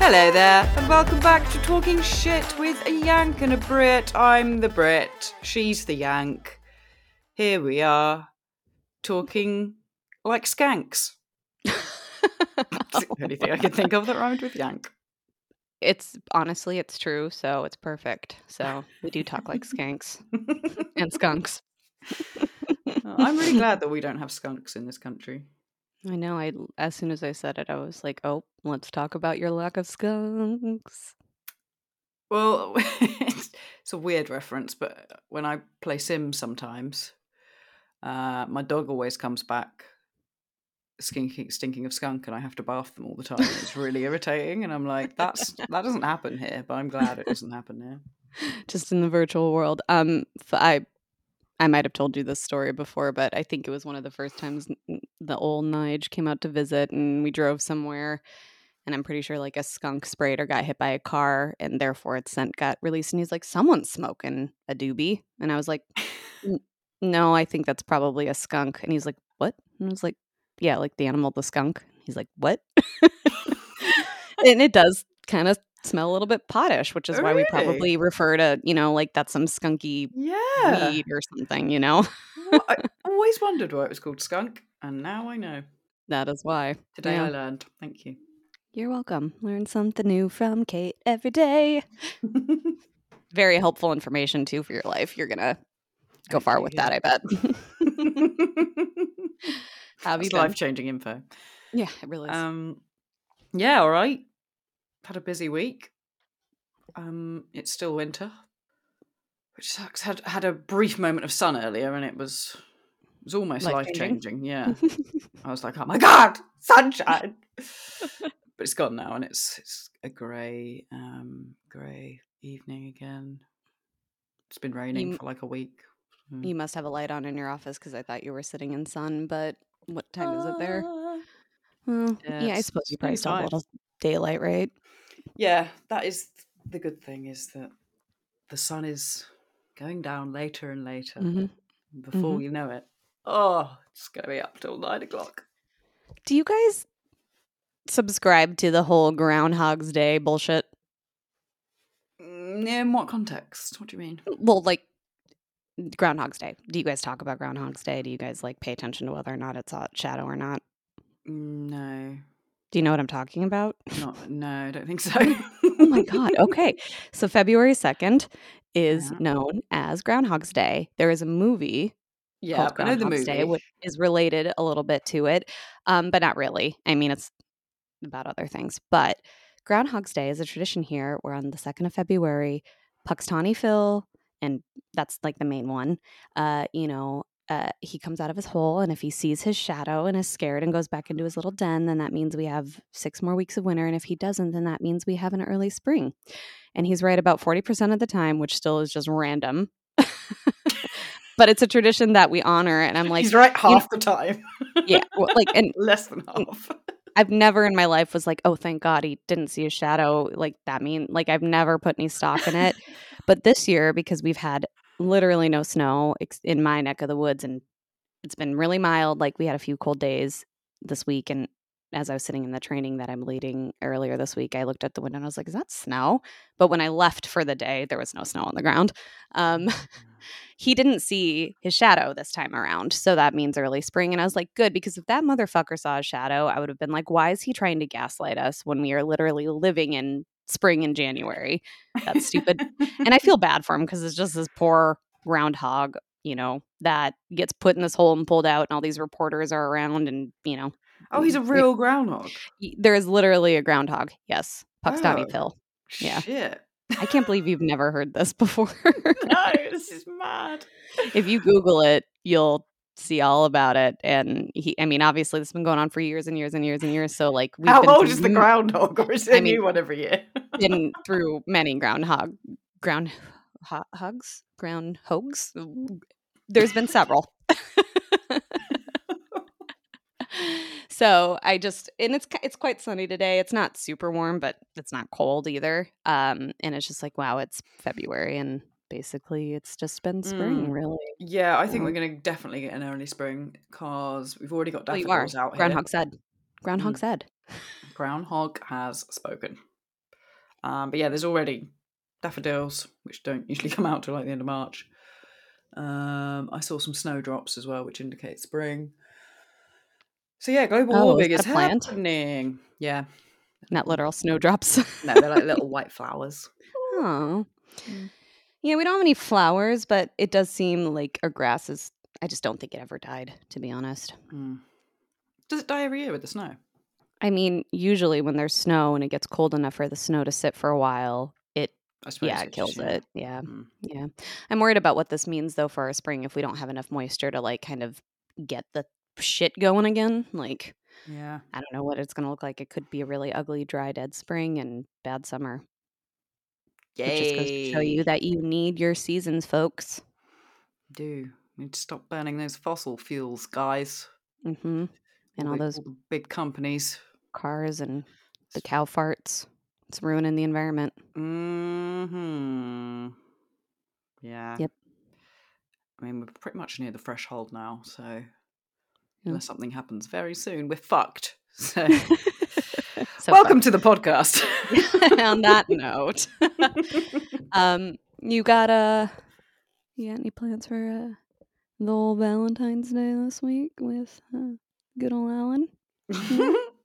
Hello there, and welcome back to Talking Shit with a Yank and a Brit. I'm the Brit, she's the Yank. Here we are, talking like skanks. That's the only thing I can think of that rhymed with Yank. It's honestly, it's true, so it's perfect. So we do talk like skanks and skunks. I'm really glad that we don't have skunks in this country. I know. I as soon as I said it, I was like, "Oh, let's talk about your lack of skunks." Well, it's, it's a weird reference, but when I play Sims sometimes, uh, my dog always comes back stinking, stinking of skunk, and I have to bath them all the time. It's really irritating, and I'm like, "That's that doesn't happen here," but I'm glad it doesn't happen here. Just in the virtual world. Um, I I might have told you this story before, but I think it was one of the first times the old Nige came out to visit, and we drove somewhere. And I'm pretty sure like a skunk sprayed or got hit by a car, and therefore its scent got released. And he's like, "Someone's smoking a doobie," and I was like, "No, I think that's probably a skunk." And he's like, "What?" And I was like, "Yeah, like the animal, the skunk." He's like, "What?" and it does kind of smell a little bit pottish, which is Oh, why we really? probably refer to you know like that's some skunky Yeah. weed or something. You know, Well, I always wondered why it was called skunk, and now I know. that is why. Today Yeah. I learned. Thank you. You're welcome. Learn something new from Kate every day. Very helpful information too for your life. You're gonna go far with that, I bet. How have you life changing info. Yeah, it really is. Um, yeah, all right. Had a busy week. Um, it's still winter, which sucks. Had had a brief moment of sun earlier, and it was it was almost life changing. Yeah, I was like, oh my god, sunshine! but it's gone now, and it's it's a grey, um, grey evening again. It's been raining You- for like a week. Mm. you must have a light on in your office because I thought you were sitting in sun, but what time is it there? Well, Yeah, yeah, I suppose you probably still have a little daylight, right? Yeah, that is the good thing is that the sun is going down later and later. hmm Before Mhm. you know it, oh, it's going to be up till nine o'clock. Do you guys subscribe to the whole Groundhog's Day bullshit? Mm, In what context? What do you mean? Well, like Groundhog's Day. Do you guys talk about Groundhog's Day? Do you guys like pay attention to whether or not it's a shadow or not? Mm, No, Do you know what I'm talking about? not no. I don't think so. Oh my god. Okay. So February 2nd is Yeah. known as Groundhog's Day. There is a movie Yeah, called I know the movie. Day, which is related a little bit to it, um, but not really. I mean, it's about other things. But Groundhog's Day is a tradition here where on the 2nd of February, Punxsutawney Phil, and that's like the main one, uh, you know, uh, he comes out of his hole, and if he sees his shadow and is scared and goes back into his little den, then that means we have six more weeks of winter. And if he doesn't, then that means we have an early spring. And he's right about 40% of the time, which still is just random. but it's a tradition that we honor. And I'm like, He's right you know- half the time. yeah, well, like, and less than half. I've never in my life was like, oh, thank God he didn't see a shadow. Like that mean like I've never put any stock in it. But this year, because we've had literally no snow in my neck of the woods, and it's been really mild. Like we had a few cold days this week, and as I was sitting in the training that I'm leading earlier this week, I looked at the window and I was like, "Is that snow?" But when I left for the day, there was no snow on the ground. Um, he didn't see his shadow this time around. So that means early spring. And I was like, good, because if that motherfucker saw a shadow, I would have been like, why is he trying to gaslight us when we are literally living in spring and January? That's stupid. and I feel bad for him because it's just this poor groundhog, you know, that gets put in this hole and pulled out, and all these reporters are around, and, you know, oh, he's a mm, it- real groundhog. y- there is literally a groundhog. Yes. Punxsutawney Oh. Phil. Yeah. Shit. I can't believe you've never heard this before. no, this is mad. if you Google it, you'll see all about it. And he, I mean, obviously, this has been going on for years and years and years and years. So, like, we've How been old through is the m- groundhog, or is it I mean- new one every year? Been through many groundhog, ground ho- hugs, ground hogs. There's been several. so I just and it's it's quite sunny today. It's not super warm, but it's not cold either. Um, and it's just like wow, it's February and basically it's just been spring, Mm. really. Yeah, I think we're going to definitely get an early spring because we've already got are. daffodils out here. Groundhog said. Groundhog Mm. said. Groundhog has spoken. Um, but yeah, there's already daffodils, which don't usually come out till like the end of March. Um, I saw some snowdrops as well, which indicate spring. So yeah, global Oh, warming is plant? happening. Yeah, Not literal snowdrops. no, they're like little white flowers. oh. Mm. Yeah, we don't have any flowers, but it does seem like our grass is. I just don't think it ever died, to be honest. Mm. Does it die every year with the snow? I mean, usually when there's snow and it gets cold enough for the snow to sit for a while, it I suppose. yeah, it kills it. Yeah. Mm. Yeah. I'm worried about what this means though for our spring if we don't have enough moisture to like kind of get the shit going again. Like, Yeah. I don't know what it's going to look like. It could be a really ugly, dry, dead spring and bad summer. It just goes to show you that you need your seasons, folks. Do we need to stop burning those fossil fuels, guys? hmm And all the, those the big companies. cars and the cow farts. It's ruining the environment. Hmm. Yeah. Yep. I mean, we're pretty much near the threshold now, so unless something happens very soon, we're fucked. So, so welcome to the podcast. on that note. um, you got uh you got any plans for uh, the old Valentine's Day this week with uh, good old Alan?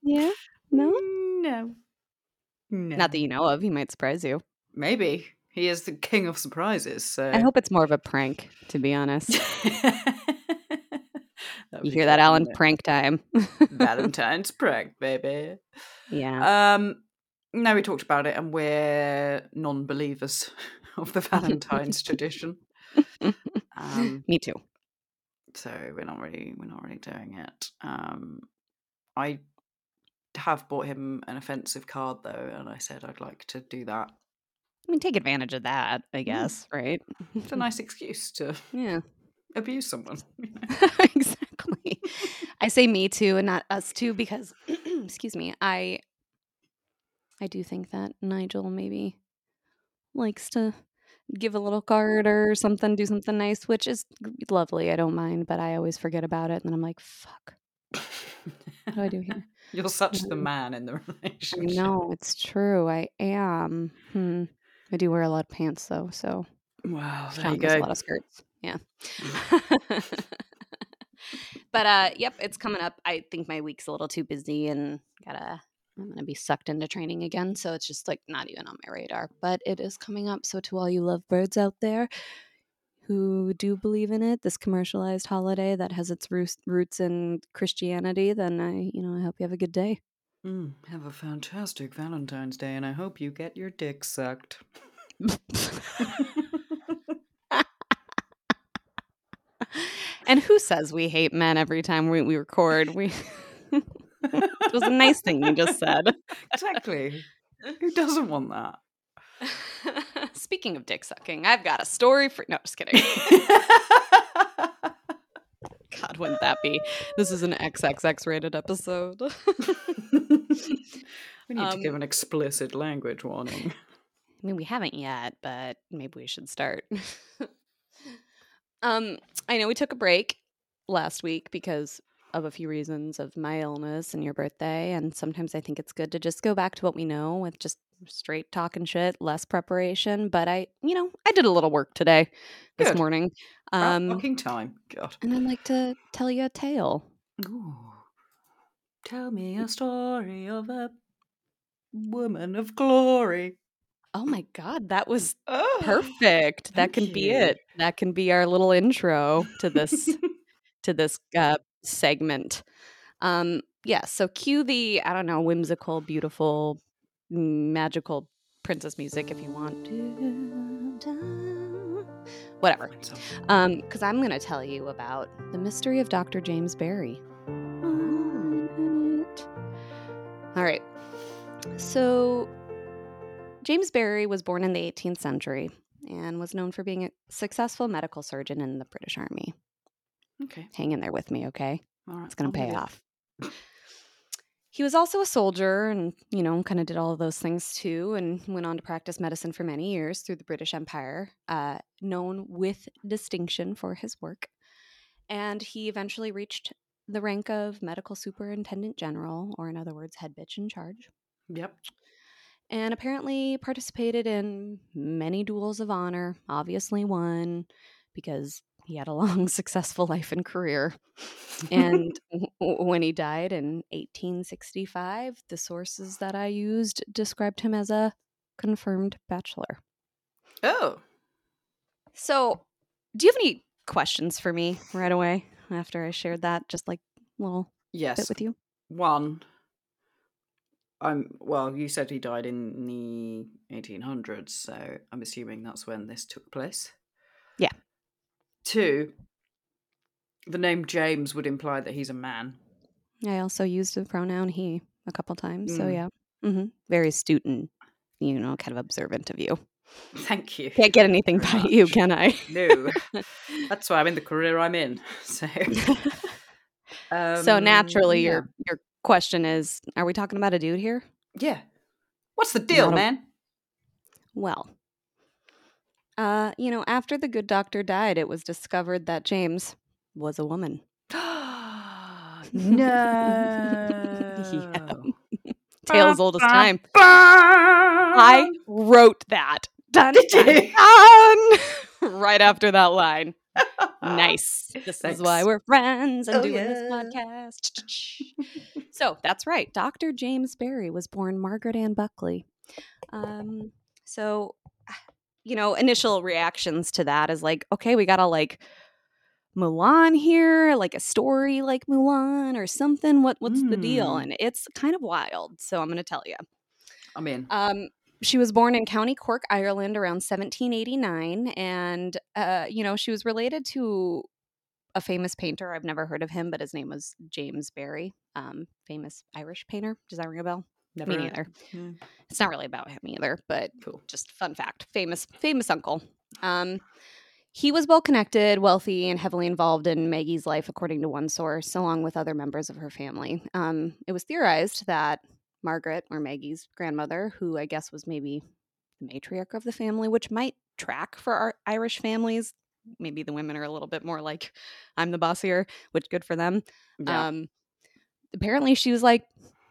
Yeah, no, No. No. not that you know of. He might surprise you. Maybe he is the king of surprises. So I hope it's more of a prank, to be honest. You hear that, Alan? wouldn't? Prank time. Valentine's prank, baby. yeah. Um, no, we talked about it, and we're non-believers of the Valentine's tradition. Um, Me too. so we're not really we're not really doing it. Um, I have bought him an offensive card though, and I said I'd like to do that. I mean, take advantage of that, I guess, right? It's a nice excuse to Yeah. abuse someone. exactly. I say me too and not us too because excuse me, I I do think that Nigel maybe likes to give a little card or something, do something nice, which is lovely. I don't mind, but I always forget about it and then I'm like, fuck, what do I do here? You're such the Um, man in the relationship. No, it's true. I am. Hmm. I do wear a lot of pants though, so Wow, there you wears a lot of skirts. Yeah. but uh yep, it's coming up. I think my week's a little too busy and gotta I'm gonna be sucked into training again. So it's just like not even on my radar. But it is coming up. So to all you lovebirds out there who do believe in it, this commercialized holiday that has its roots roots in Christianity, then I you know, I hope you have a good day. Mm, have a fantastic Valentine's Day, and I hope you get your dick sucked. and who says we hate men every time we, we record? We it was a nice thing you just said. exactly. Who doesn't want that? Speaking of dick sucking, I've got a story for. No, just kidding. God, wouldn't that be? This is an XXX rated episode. we need to give Um, an explicit language warning. I mean, we haven't yet, but maybe we should start. Um, I know we took a break last week because of a few reasons of my illness and your birthday, and sometimes I think it's good to just go back to what we know with just straight talking shit, less preparation. But I, you know, I did a little work today, this Good. morning, About um, fucking time. God. and I'd like to tell you a tale. Ooh. Tell me a story of a woman of glory. Oh my god, that was Oh, perfect. that can be it. That can be our little intro to this to this uh, segment. Um, yeah, so cue the I don't know whimsical, beautiful, magical princess music if you want. Whatever. Some. Um, because I'm gonna tell you about the mystery of Dr. James Barry. All right. So, James Barry was born in the 18th century and was known for being a successful medical surgeon in the British Army. Okay. Hang in there with me, okay? All right. It's going to pay off. He was also a soldier and, you know, kind of did all of those things too, and went on to practice medicine for many years through the British Empire, uh, known with distinction for his work. And he eventually reached the rank of medical superintendent general, or in other words, head bitch in charge. Yep. And apparently participated in many duels of honor, obviously won because he had a long, successful life and career. And when he died in 1865, the sources that I used described him as a confirmed bachelor. oh, So, do you have any questions for me right away after I shared that just like little yes. bit with you? One. I'm well. You said he died in the 1800s, so I'm assuming that's when this took place. Yeah. Two. The name James would imply that he's a man. I also used the pronoun he a couple times. So, Mm. yeah. hmm Very astute and, you know, kind of observant of you. Thank you. Can't get anything by Very you, can I? No, that's why I'm in the career I'm in. So, so um, naturally, yeah. your your question is: Are we talking about a dude here? yeah. What's the deal, Not a- man? Well, uh, you know, after the good doctor died, it was discovered that James was a woman. no. Tale as old as time. I wrote that. Dun, dun, dun. right after that line. Nice. This Thanks. is why we're friends and Oh, doing this podcast. so that's right. Dr. James Barry was born Margaret Ann Buckley. Um, so, you know, initial reactions to that is like, okay, we got to like Mulan here, like a story like Mulan or something. What what's the deal? Mm. And it's kind of wild. So I'm going to tell you. I'm in. Um, she was born in County Cork, Ireland, around 1789, and uh, you know she was related to a famous painter. I've never heard of him, but his name was James Barry, um, famous Irish painter. Does that ring a bell? Never Me neither. Mm. It's not really about him either, but Cool. just fun fact famous famous uncle um he was well connected wealthy and heavily involved in maggie's life according to one source along with other members of her family um it was theorized that margaret or maggie's grandmother who i guess was maybe the matriarch of the family which might track for our irish families maybe the women are a little bit more like i'm the boss here which good for them Yeah. um, apparently she was like,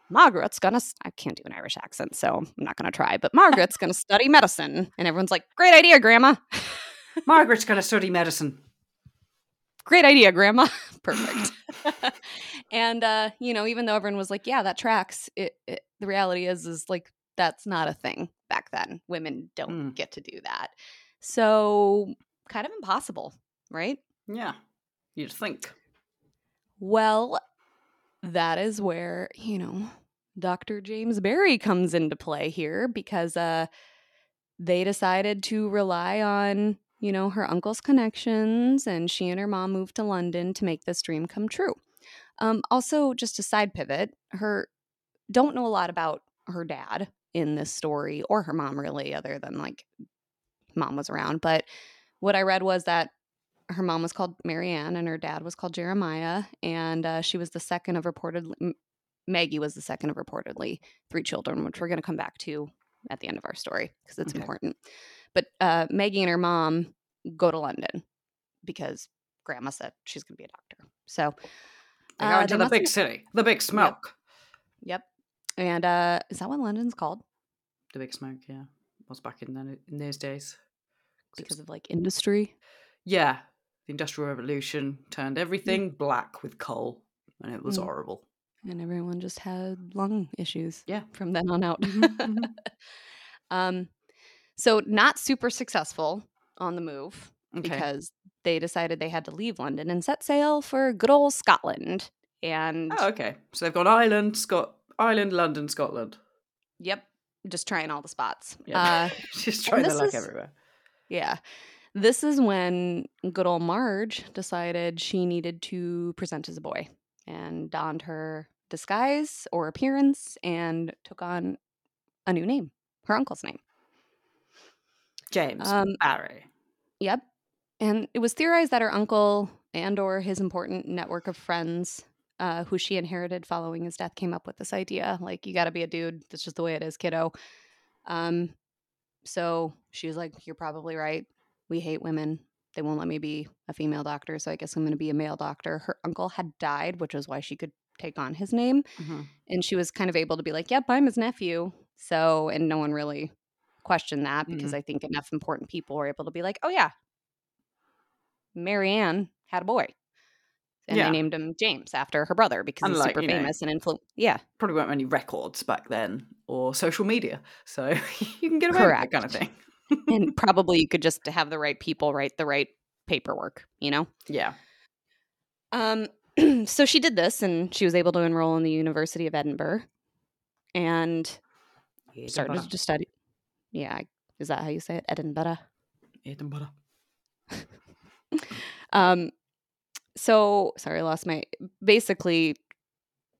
Margaret's gonna, I can't do an Irish accent, so I'm not gonna try, but Margaret's gonna study medicine. And everyone's like, great idea, Grandma. Margaret's to study medicine. great idea, Grandma. Perfect. and, uh, you know, even though everyone was like, yeah, that tracks, it, it, the reality is, is like, that's not a thing back then. Women don't Mm. get to do that. So, kind of impossible, right? Yeah. You'd think. Well, that is where, you know, Dr. James Barry comes into play here because uh they decided to rely on, you know, her uncle's connections and she and her mom moved to London to make this dream come true. Um also just a side pivot, her don't know a lot about her dad in this story or her mom really other than like mom was around, but what I read was that her mom was called Marianne and her dad was called Jeremiah, and uh, she was the second of reportedly. M- Maggie was the second of reportedly three children, which we're going to come back to at the end of our story because it's Okay. important. But uh, Maggie and her mom go to London because Grandma said she's going to be a doctor. So, They uh, go into they the big have- city, the big smoke. Yep. And uh, is that what London's called? The big smoke, yeah. Was back in, then, in those days. Because of like industry. yeah, the Industrial Revolution turned everything black with coal, and it was Mm. horrible. And everyone just had lung issues. Yeah. From then on out. Mhm, mhm. um, so not super successful on the move Okay. because they decided they had to leave London and set sail for good old Scotland. And Oh, okay. So they've gone Ireland, Scot, Ireland, London, Scotland. yep, just trying all the spots. Yeah. Uh, Just trying their luck is- everywhere. yeah. This is when good old Marge decided she needed to present as a boy and donned her disguise or appearance and took on a new name, her uncle's name. James Um, Barry. Yep. And it was theorized that her uncle and or his important network of friends uh, who she inherited following his death, came up with this idea. Like, you got to be a dude. That's just the way it is, kiddo. Um, so she was like, You're probably right. We hate women. They won't let me be a female doctor. So I guess I'm going to be a male doctor. Her uncle had died, which is why she could take on his name. Mm-hmm. And she was kind of able to be like, Yep, I'm his nephew. So, and no one really questioned that because Mm. I think enough important people were able to be like, Oh, yeah, Marianne had a boy. And Yeah. they named him James after her brother because he's super you know- famous and influ. Yeah, Probably weren't many records back then or social media. So you can get away with that kind of thing. and probably you could just have the right people write the right paperwork, you know? Yeah. Um, so she did this and she was able to enroll in the University of Edinburgh and started to study. Yeah, is that how you say it? Edinburgh. Edinburgh. Um, so sorry, I lost my. Basically,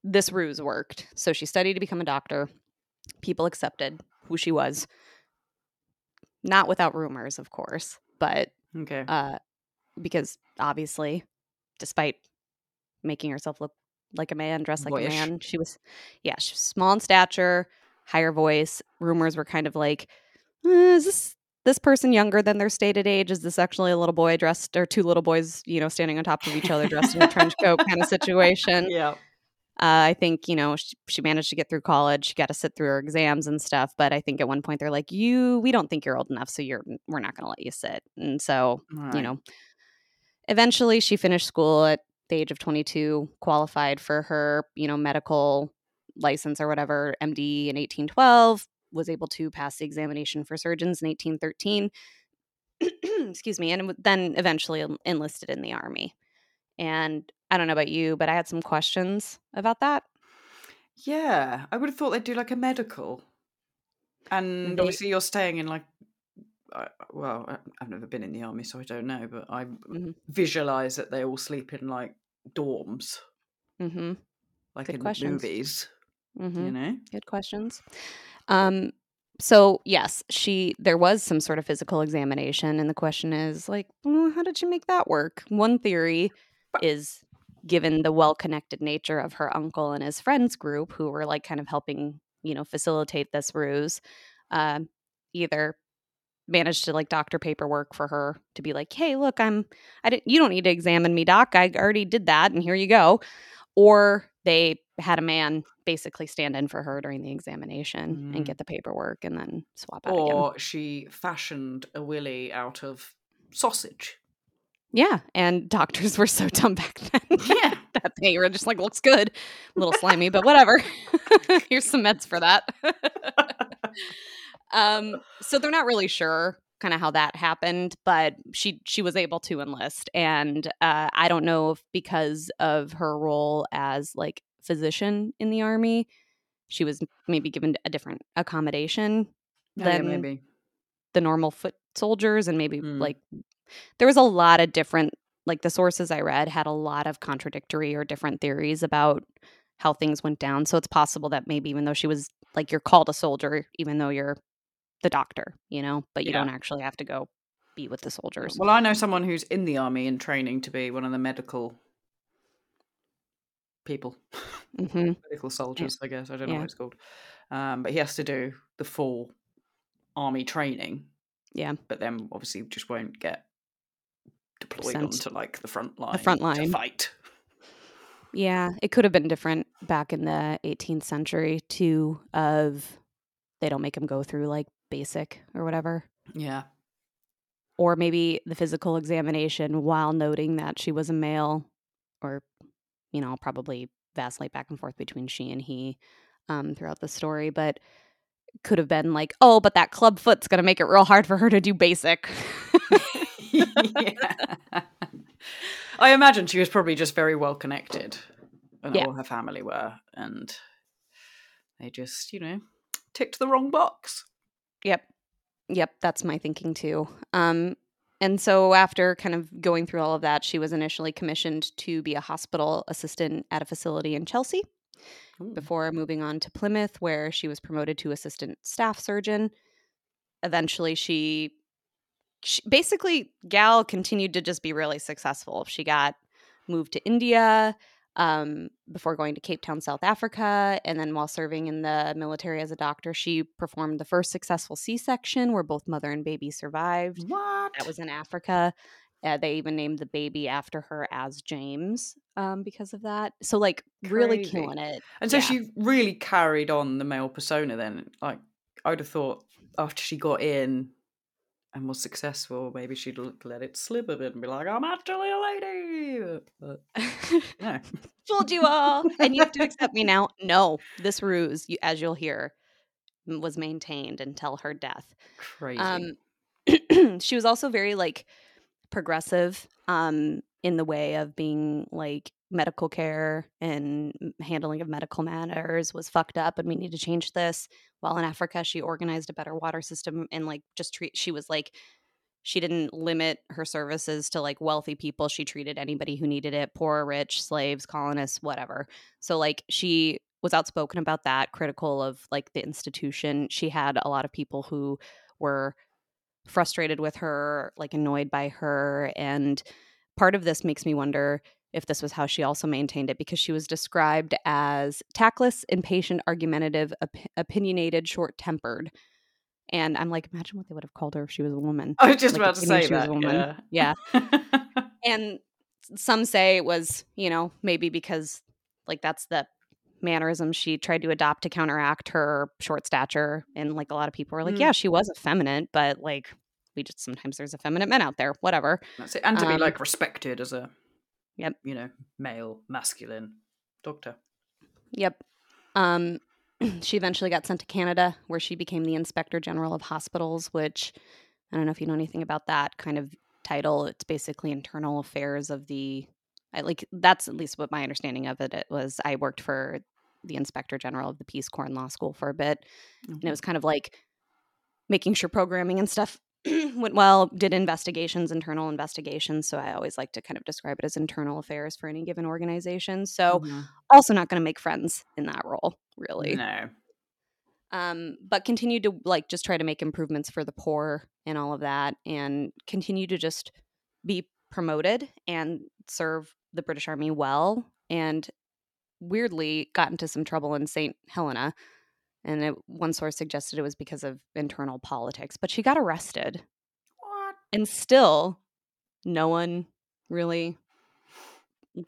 this ruse worked. So she studied to become a doctor. People accepted who she was. Not without rumors, of course, but Okay. uh, because obviously, despite making herself look like a man, dressed like Boyish. a man, she was, yeah, she was small in stature, higher voice. Rumors were kind of like, "Uh, is this this person younger than their stated age? Is this actually a little boy dressed, or two little boys, you know, standing on top of each other dressed in a trench coat kind of situation? yeah. Uh, I think you know she, she managed to get through college. She got to sit through her exams and stuff. But I think at one point they're like, "You, we don't think you're old enough, so you're we're not going to let you sit." And so you know, eventually she finished school at the age of 22, qualified for her you know medical license or whatever, MD in 1812. Was able to pass the examination for surgeons in 1813. Excuse me, and then eventually enlisted in the army. And I don't know about you, but I had some questions about that. Yeah. I would have thought they'd do like a medical. And They- obviously, you're staying in like, uh, well, I've never been in the army, so I don't know, but I Mhm. visualize that they all sleep in like dorms, Mm-hmm. like Good in questions. movies, Mm-hmm. you know? Good questions. Um, so yes, she there was some sort of physical examination, and the question is like, "Mm, how did she make that work? One theory is given the well-connected nature of her uncle and his friends group, who were like kind of helping, you know, facilitate this ruse. Um, either managed to like doctor paperwork for her to be like, hey, look, I'm I didn't you don't need to examine me, doc. I already did that, and here you go. Or they had a man basically stand in for her during the examination Mm. and get the paperwork and then swap out again. Or she fashioned a willy out of sausage. Yeah, and doctors were so dumb back then. Yeah. that they were just like, looks good, a little slimy, but whatever. Here's some meds for that. um, so they're not really sure kind of how that happened, but she she was able to enlist, and uh, I don't know if because of her role as like physician in the army, she was maybe given a different accommodation Oh, yeah, than maybe. the normal foot soldiers and maybe Mm. like there was a lot of different like the sources i read had a lot of contradictory or different theories about how things went down so it's possible that maybe even though she was like you're called a soldier even though you're the doctor you know but you Yeah. don't actually have to go be with the soldiers Well, I know someone who's in the army in training to be one of the medical people, hmm medical soldiers, I guess. I don't know Yeah. what it's called. Um, but he has to do the full army training. Yeah. But then obviously just won't get deployed Sent onto like the front line. The front to line. fight. yeah it could have been different back in the 18th century too of they don't make them go through like basic or whatever Yeah. or maybe the physical examination while noting that she was a male or you know I'll probably vacillate back and forth between she and he um, throughout the story but could have been like oh but that club foot's going to make it real hard for her to do basic yeah. I imagine she was probably just very well connected, and Yeah. all her family were, and they just, you know, ticked the wrong box. Yep. Yep, that's my thinking too. Um and so after kind of going through all of that, she was initially commissioned to be a hospital assistant at a facility in Chelsea Ooh. before moving on to Plymouth where she was promoted to assistant staff surgeon. Eventually she, she basically Gal continued to just be really successful. She got moved to India, um, before going to Cape Town, South Africa. And then while serving in the military as a doctor, she performed the first successful C section where both mother and baby survived. What? That was in Africa. Uh, they even named the baby after her as James um, because of that. So, like, really killing it. And so Yeah. she really carried on the male persona then. Like, I would have thought after she got in and was successful, maybe she'd let it slip a bit and be like, I'm actually a lady. But no. Fooled you all. and you have to accept me now. No, this ruse, you, as you'll hear, was maintained until her death. Crazy. Um, she was also very like progressive um, in the way of being like medical care and handling of medical matters was fucked up, and we need to change this. While in Africa, she organized a better water system and like just treat. She was like. She didn't limit her services to like wealthy people. She treated anybody who needed it, poor, rich, slaves, colonists, whatever. So like she was outspoken about that, critical of like the institution. She had a lot of people who were frustrated with her, like annoyed by her. And part of this makes me wonder if this was how she also maintained it because she was described as tactless, impatient, argumentative, op- opinionated, short tempered. And I'm like, imagine what they would have called her if she was a woman. I was just like, about to say that. a woman. Yeah. And some say it was, you know, maybe because like that's the mannerism she tried to adopt to counteract her short stature. And like a lot of people were like, Mm. yeah, she was effeminate, but like we just sometimes there's effeminate men out there, whatever. That's it. And to be Um, like respected as a, Yep. you know, male, masculine doctor. Yep. Um, she eventually got sent to Canada, where she became the Inspector General of Hospitals, which I don't know if you know anything about that kind of title. It's basically internal affairs of the. I like that's at least what my understanding of it, it was. I worked for the Inspector General of the Peace Corps in law school for a bit, and it was kind of like making sure programming and stuff went well did investigations internal investigations so i always like to kind of describe it as internal affairs for any given organization so Mhm. also not going to make friends in that role really no. um, but continue to like just try to make improvements for the poor and all of that and continue to just be promoted and serve the british army well and weirdly got into some trouble in st helena and it, one source suggested it was because of internal politics but she got arrested What? and still no one really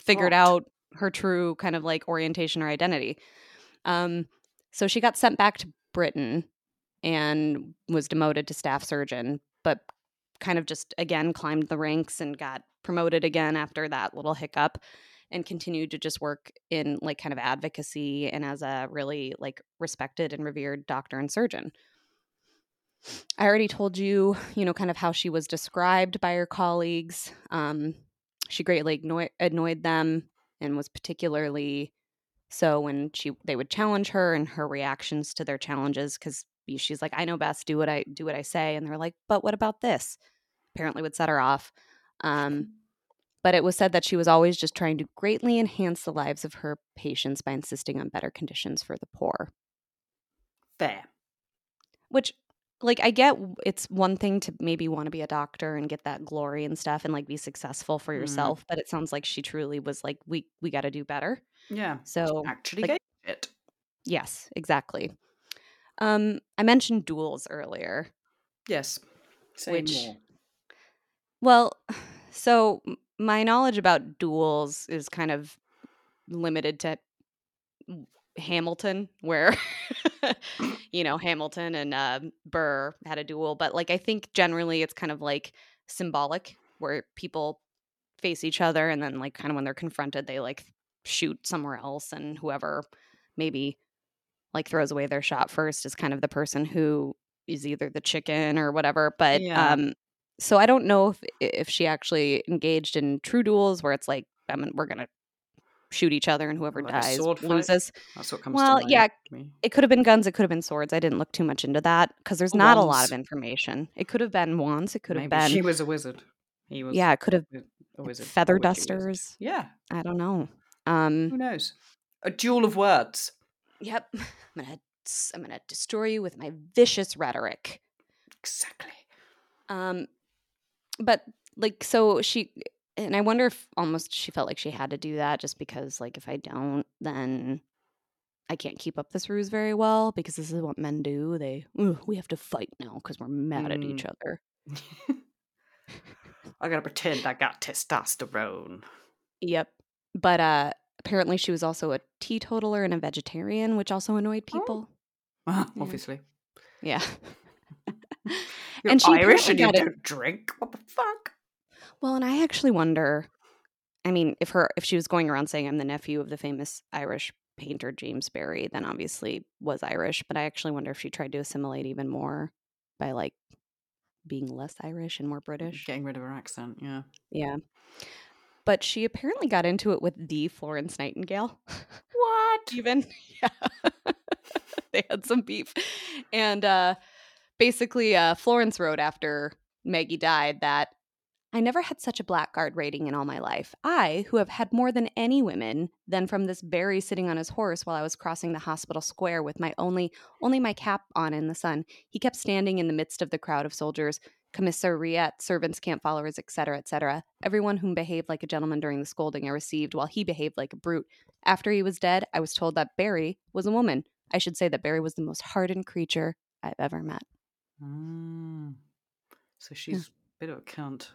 figured What? out her true kind of like orientation or identity um so she got sent back to britain and was demoted to staff surgeon but kind of just again climbed the ranks and got promoted again after that little hiccup and continued to just work in like kind of advocacy and as a really like respected and revered doctor and surgeon I already told you, you know, kind of how she was described by her colleagues. Um, she greatly annoy- annoyed them and was particularly so when she they would challenge her and her reactions to their challenges because she's like, "I know best. Do what I do. What I say." And they're like, "But what about this?" Apparently, would set her off. Um, but it was said that she was always just trying to greatly enhance the lives of her patients by insisting on better conditions for the poor Fair. which like i get it's one thing to maybe want to be a doctor and get that glory and stuff and like be successful for Mhm. yourself but it sounds like she truly was like we we got to do better Yeah. so Actually like- it. yes exactly um i mentioned duels earlier Yes. Say Which- more. well so my knowledge about duels is kind of limited to Hamilton, where you know Hamilton and uh, Burr had a duel, but like I think generally it's kind of like symbolic, where people face each other, and then like kind of when they're confronted, they like shoot somewhere else, and whoever maybe like throws away their shot first is kind of the person who is either the chicken or whatever. But Yeah. um, so I don't know if if she actually engaged in true duels where it's like I mean we're gonna shoot each other and whoever Like dies loses. That's what comes Well, to mind. yeah. It could have been guns. It could have been swords. I didn't look too much into that because there's not a lot of information. It could have been wands. It could have been she was a wizard. He was yeah. It could have a wizard. feather a witchy wizard. dusters. Yeah. I don't know. Um. Who knows? A duel of words. Yep. I'm gonna I'm gonna destroy you with my vicious rhetoric. Exactly. Um, but like, so she and I wonder if almost she felt like she had to do that just because, like, if I don't, then I can't keep up this ruse very well because this is what men do. They, we have to fight now because we're mad at each Mm. other. I gotta pretend I got testosterone. Yep. But uh apparently she was also a teetotaler and a vegetarian, which also annoyed people. Oh. people. Obviously. Yeah. You're And she Irish and you don't drink? What the fuck? well, and I actually wonder I mean, if her if she was going around saying I'm the nephew of the famous Irish painter James Barry, then obviously was Irish, but I actually wonder if she tried to assimilate even more by like being less Irish and more British. Getting rid of her accent, yeah. Yeah. But she apparently got into it with the Florence Nightingale. What? even yeah they had some beef and uh basically uh florence wrote after maggie died that i never had such a blackguard rating in all my life i who have had more than any women then from this barry sitting on his horse while i was crossing the hospital square with my only only my cap on in the sun he kept standing in the midst of the crowd of soldiers commissariat servants camp followers etc etc everyone whom behaved like a gentleman during the scolding i received while he behaved like a brute after he was dead, I was told that Barry was a woman. I should say that Barry was the most hardened creature I've ever met. Mm. So she's a bit of a cunt.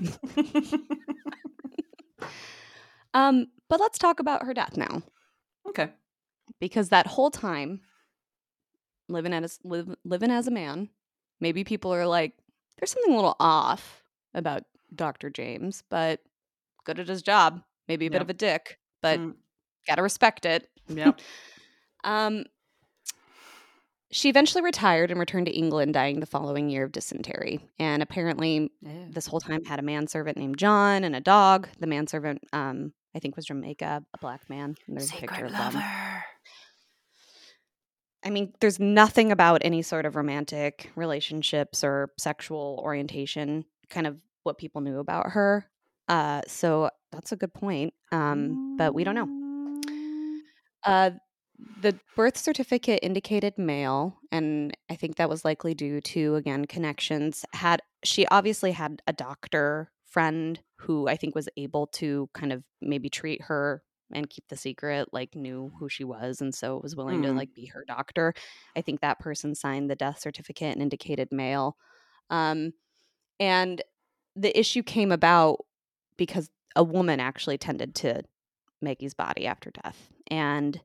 Um, but let's talk about her death now, okay. because that whole time, living as live, living as a man, maybe people are like, "There's something a little off about Doctor James," but good at his job. Maybe a bit of a dick, but Mm, gotta respect it. yep. Um, she eventually retired and returned to England, dying the following year of dysentery. And apparently, Yeah. this whole time had a manservant named John and a dog. The manservant, um, I think, was Jamaica, a black man. And there's a picture of them. lover. I mean, there's nothing about any sort of romantic relationships or sexual orientation, kind of what people knew about her. Uh, so that's a good point. Um, but we don't know. Mm, Uh, the birth certificate indicated male, and I think that was likely due to again connections. Had she obviously had a doctor friend who I think was able to kind of maybe treat her and keep the secret, like knew who she was, and so was willing to Mhm. like be her doctor. I think that person signed the death certificate and indicated male. Um, and the issue came about because a woman actually tended to Maggie's body after death. And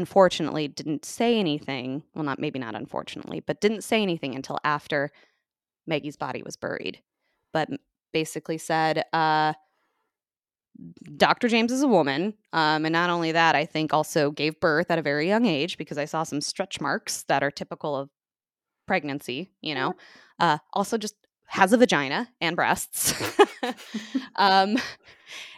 unfortunately didn't say anything. Well, not maybe not unfortunately, but didn't say anything until after Maggie's body was buried. But basically said, uh, Dr. James is a woman. Um, and not only that, I think also gave birth at a very young age because I saw some stretch marks that are typical of pregnancy, you know. Uh, also just has a vagina and breasts. um,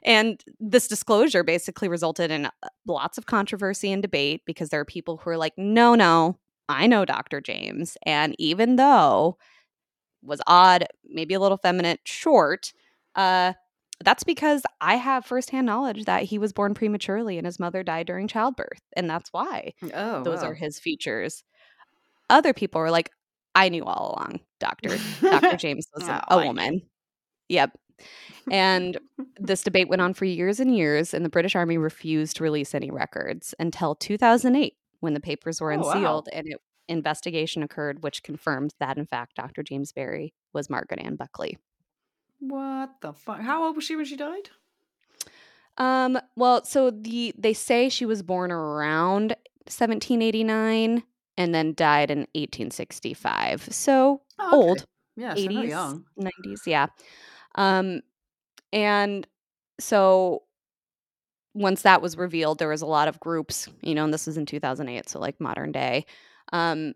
and this disclosure basically resulted in uh, lots of controversy and debate because there are people who are like, no, no, I know Dr. James. And even though was odd, maybe a little feminine, short, uh, that's because I have firsthand knowledge that he was born prematurely and his mother died during childbirth. And that's why Oh, those wow. are his features. Other people were like, I knew all along, Doctor. Dr. James was a, Oh, a knew. woman. Yep. And this debate went on for years and years, and the British Army refused to release any records until 2008 when the papers were Oh, wow. unsealed and an investigation occurred, which confirmed that, in fact, Dr. James Barry was Margaret Ann Buckley. What the fuck? How old was she when she died? Um, well, so the they say she was born around 1789 and then died in 1865. So Oh, okay. old. Yeah, so very 80s, young. 90s, yeah. Um, and so once that was revealed, there was a lot of groups, you know, and this was in 2008, so like modern day. Um,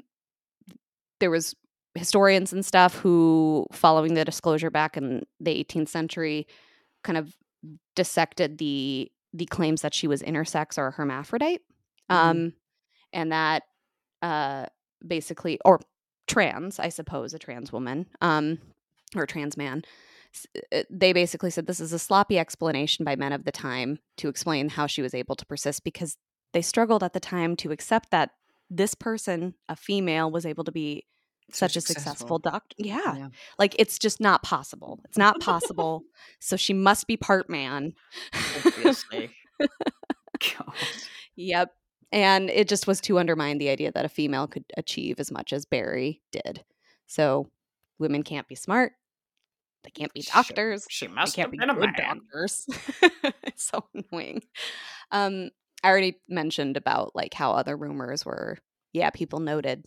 there was historians and stuff who, following the disclosure back in the 18th century, kind of dissected the the claims that she was intersex or hermaphrodite, Mhm. um, and that uh, basically, or trans, I suppose, a trans woman, um, or a trans man. Uh, They basically said this is a sloppy explanation by men of the time to explain how she was able to persist because they struggled at the time to accept that this person, a female, was able to be So such a successful successful. doctor. Yeah. Yeah. Like it's just not possible. It's not possible. so she must be part man. Obviously. God. Yep. And it just was to undermine the idea that a female could achieve as much as Barry did. So women can't be smart. They can't be doctors. She They must can't be a good doctors. it's so annoying. Um, I already mentioned about like how other rumors were, yeah, people noted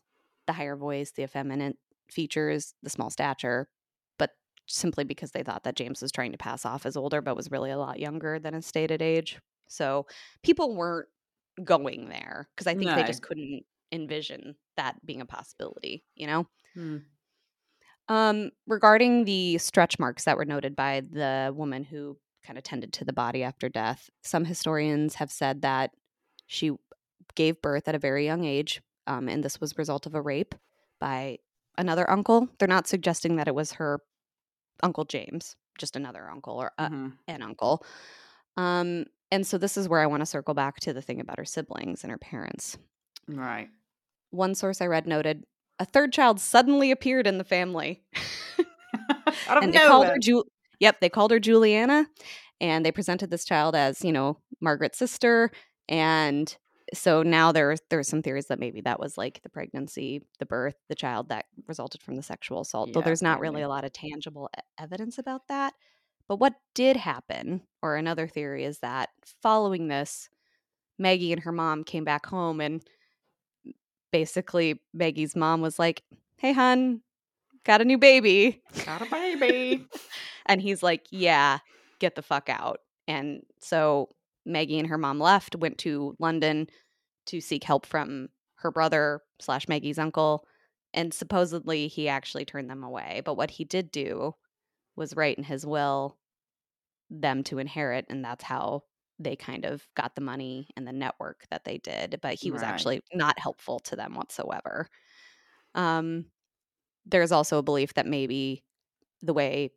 the higher voice, the effeminate features, the small stature, but simply because they thought that James was trying to pass off as older, but was really a lot younger than his stated age. So people weren't going there because I think they just couldn't envision that being a possibility, you know? Hmm. Um, regarding the stretch marks that were noted by the woman who kind of tended to the body after death, some historians have said that she gave birth at a very young age, um, and this was a result of a rape by another uncle. They're not suggesting that it was her uncle James, just another uncle or a, Mhm. an uncle. Um, and so this is where I want to circle back to the thing about her siblings and her parents. Right. One source I read noted a third child suddenly appeared in the family. Out of and they called her. Ju- Yep, they called her Juliana, and they presented this child as you know Margaret's sister, and so now there's there's some theories that maybe that was like the pregnancy, the birth, the child that resulted from the sexual assault. though there's not really a lot of tangible evidence about that. But what did happen, or another theory, is that following this, Maggie and her mom came back home, and basically Maggie's mom was like, "Hey, hun, got a new baby." Got a baby. And he's like, Yeah, get the fuck out. And so Maggie and her mom left, went to London to seek help from her brother slash Maggie's uncle. And supposedly he actually turned them away. But what he did do was write in his will them to inherit. And that's how they kind of got the money and the network that they did. But he was Right. actually not helpful to them whatsoever. Um, there's also a belief that maybe the way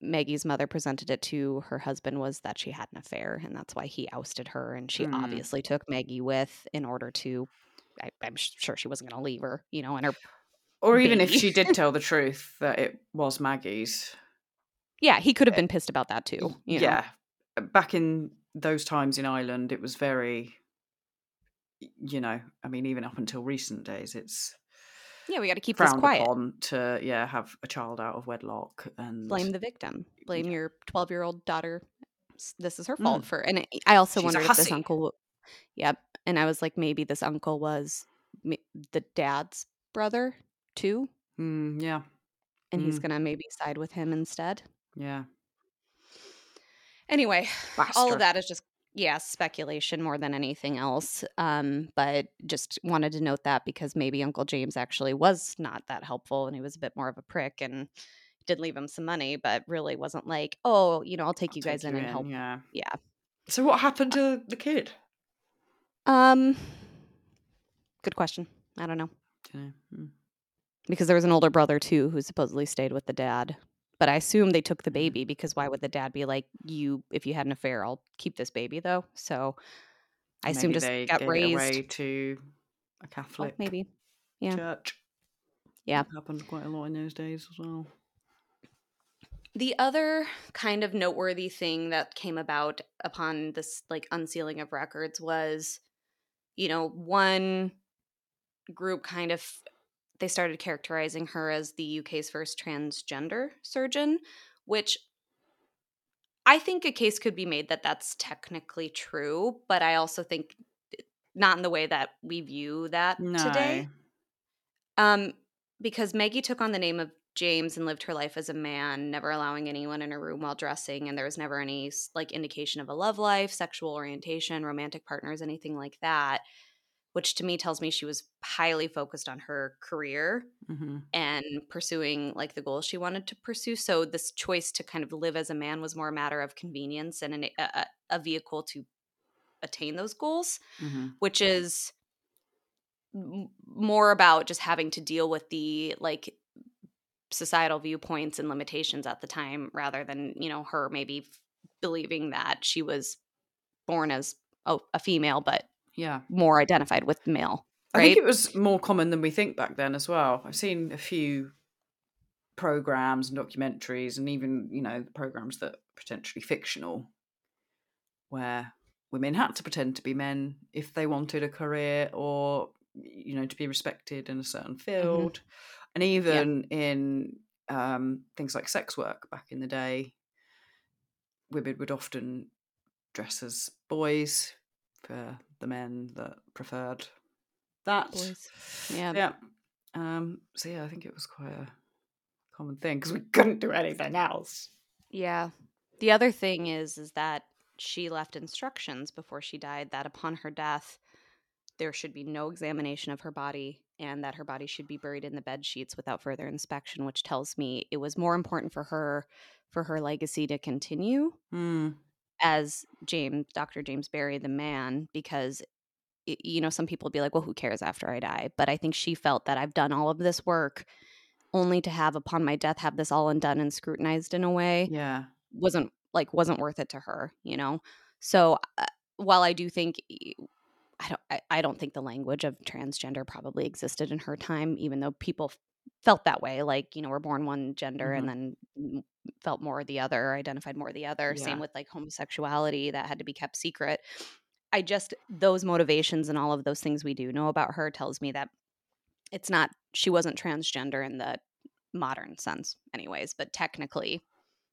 Maggie's mother presented it to her husband was that she had an affair, and that's why he ousted her. And she Mm. obviously took Maggie with in order to. I, I'm sh- sure she wasn't going to leave her, you know, and her. Or even if she did tell the truth that it was Maggie's. Yeah, he could have been pissed about that too. You know? yeah. Back in those times in Ireland, it was very, you know, I mean, even up until recent days, it's yeah, we got to keep this quiet. upon to, yeah, have a child out of wedlock and Blame the victim. Blame Yeah. your 12 year old daughter. This is her fault Mm. for. And I also She's wondered if this uncle. Yep, and I was like, maybe this uncle was the dad's brother too, Mm, yeah, and he's Mm. gonna maybe side with him instead. Yeah. Anyway, all of that is just yeah speculation more than anything else um but just wanted to note that because maybe uncle james actually was not that helpful and he was a bit more of a prick and did leave him some money but really wasn't like oh you know i'll take I'll you guys take in you and help Yeah. yeah So what happened to the kid? um good question i don't know Dunno. Mm. because there was an older brother too who supposedly stayed with the dad but i assume they took the Mhm. baby because why would the dad be like you if you had an affair i'll keep this baby though so i assume just they got raised away to a Oh, Catholic maybe yeah. church. Yeah. That happened quite a lot in those days as well. The other kind of noteworthy thing that came about upon this like unsealing of records was, you know, one group kind of they started characterizing her as the UK's first transgender surgeon, which I think a case could be made that that's technically true, but I also think not in the way that we view that No. today. Um, because Maggie took on the name of James and lived her life as a man, never allowing anyone in her room while dressing, and there was never any like indication of a love life, sexual orientation, romantic partners, anything like that. Which to me tells me she was highly focused on her career hmm and pursuing like the goals she wanted to pursue. So this choice to kind of live as a man was more a matter of convenience and an, a, a- vehicle to attain those goals hmm which is more about just having to deal with the like societal viewpoints and limitations at the time rather than you know her maybe f- believing that she was born as a, a female but Yeah. more identified with male I think it was more common than we think back then as well. I've seen a few programs and documentaries, and even you know programs that are potentially fictional, where women had to pretend to be men if they wanted a career or you know to be respected in a certain field, and even in um, things like sex work back in the day, women would often dress as boys for the men that preferred that. Boys. Yeah. Yeah. Um, so yeah, I think it was quite a common thing because we couldn't do anything else. Yeah. The other thing is is that she left instructions before she died that upon her death there should be no examination of her body and that her body should be buried in the bed sheets without further inspection, which tells me it was more important for her for her legacy to continue Hmm. As James Dr. James Barry the man because you know some people would be like well who cares after I die but I think she felt that I've done all of this work only to have upon my death have this all undone and scrutinized in a way Yeah. wasn't like wasn't worth it to her you know so uh, while i do think I don't I, I don't think the language of transgender probably existed in her time even though people felt that way like you know we're born one gender and then felt more the other identified more the other Yeah. same with like homosexuality that had to be kept secret i just those motivations and all of those things we do know about her tells me that it's not she wasn't transgender in the modern sense anyways but technically